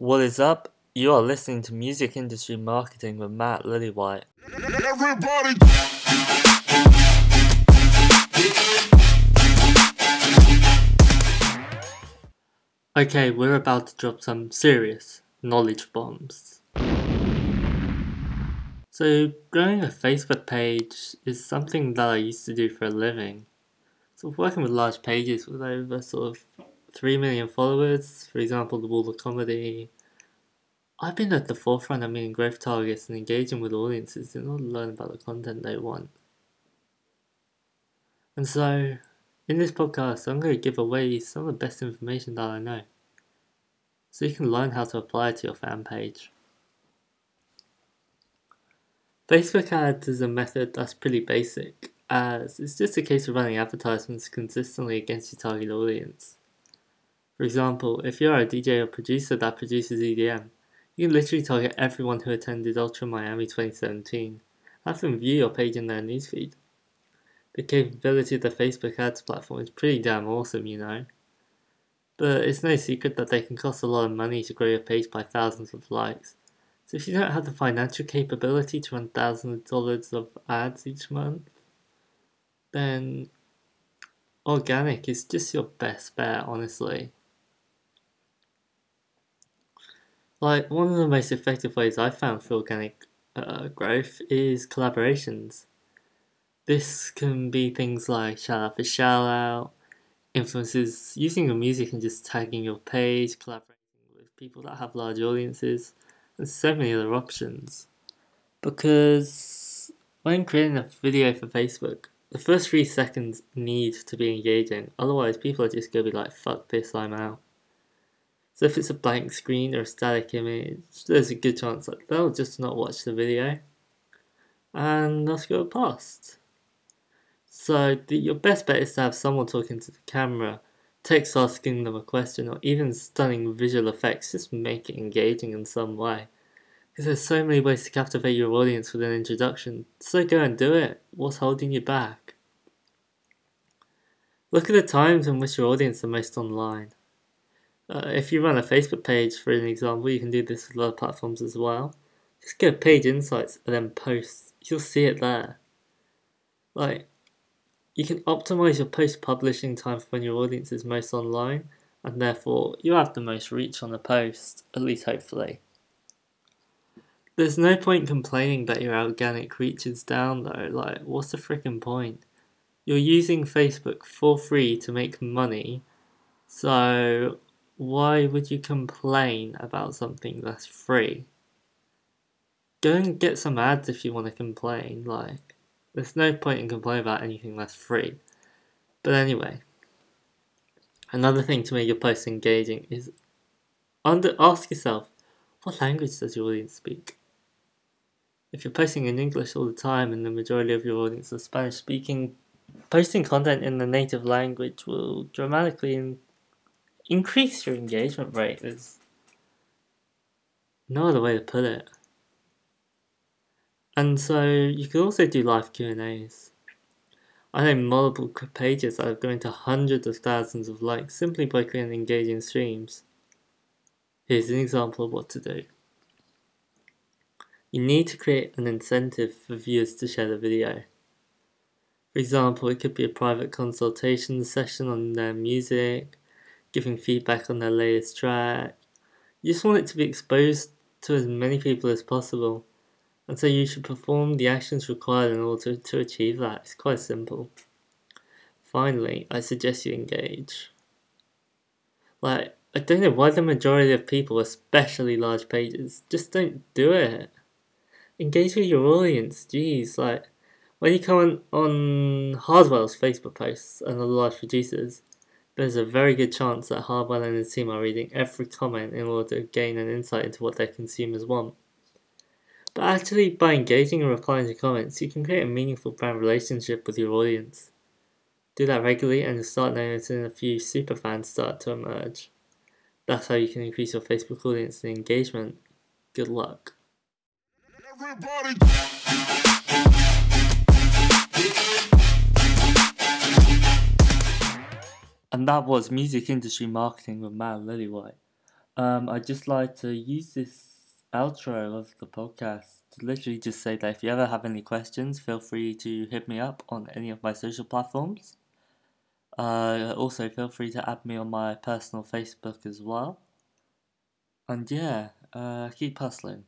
What is up? You are listening to Music Industry Marketing with Matt Lillywhite. Everybody. Okay, we're about to drop some serious knowledge bombs. So, growing a Facebook page is something that I used to do for a living. So, working with large pages was over sort of 3 million followers, for example, the Wall of Comedy, I've been at the forefront of meeting growth targets and engaging with audiences in order to learn about the content they want. And so, in this podcast, I'm going to give away some of the best information that I know, so you can learn how to apply it to your fan page. Facebook ads is a method that's pretty basic, as it's just a case of running advertisements consistently against your target audience. For example, if you're a DJ or producer that produces EDM, you can literally target everyone who attended Ultra Miami 2017. Have them view your page in their newsfeed. The capability of the Facebook ads platform is pretty damn awesome, you know. But it's no secret that they can cost a lot of money to grow your page by thousands of likes. So if you don't have the financial capability to run thousands of dollars of ads each month, then organic is just your best bet, honestly. Like, one of the most effective ways I've found for organic uh, growth is collaborations. This can be things like shout out for shout out, influences using your music and just tagging your page, collaborating with people that have large audiences, and so many other options. Because when creating a video for Facebook, the first three seconds need to be engaging, otherwise, people are just gonna be like, fuck this, I'm out. So if it's a blank screen or a static image, there's a good chance that they'll just not watch the video and they'll past. So the, your best bet is to have someone talking to the camera, text asking them a question, or even stunning visual effects. Just make it engaging in some way. Because there's so many ways to captivate your audience with an introduction. So go and do it. What's holding you back? Look at the times in which your audience are most online. Uh, if you run a Facebook page, for an example, you can do this with other platforms as well. Just go page insights and then post. You'll see it there. Like, you can optimize your post publishing time for when your audience is most online, and therefore you have the most reach on the post, at least hopefully. There's no point complaining that your organic reach is down though. Like, what's the freaking point? You're using Facebook for free to make money, so why would you complain about something that's free? Go and get some ads if you want to complain. Like, there's no point in complaining about anything that's free. But anyway, another thing to make your post engaging is under ask yourself, what language does your audience speak? If you're posting in English all the time and the majority of your audience is Spanish speaking, posting content in the native language will dramatically increase your engagement rate is no other way to put it. And so you can also do live Q and A's. I know multiple pages have gone to hundreds of thousands of likes simply by creating engaging streams. Here's an example of what to do. You need to create an incentive for viewers to share the video. For example, it could be a private consultation session on their music, giving feedback on their latest track. You just want it to be exposed to as many people as possible. And so you should perform the actions required in order to, achieve that. It's quite simple. Finally, I suggest you engage. Like, I don't know why the majority of people, especially large pages, just don't do it. Engage with your audience, jeez. Like, when you come on, on Hardwell's Facebook posts and other large producers, there's a very good chance that Hardwell and his team are reading every comment in order to gain an insight into what their consumers want. But actually, by engaging and replying to comments, you can create a meaningful brand relationship with your audience. Do that regularly and you'll start noticing a few superfans start to emerge. That's how you can increase your Facebook audience and engagement. Good luck. Everybody. And that was Music Industry Marketing with Matt Lillywhite. Um, I'd just like to use this outro of the podcast to literally just say that if you ever have any questions, feel free to hit me up on any of my social platforms. Uh, also, feel free to add me on my personal Facebook as well. And yeah, uh, keep hustling.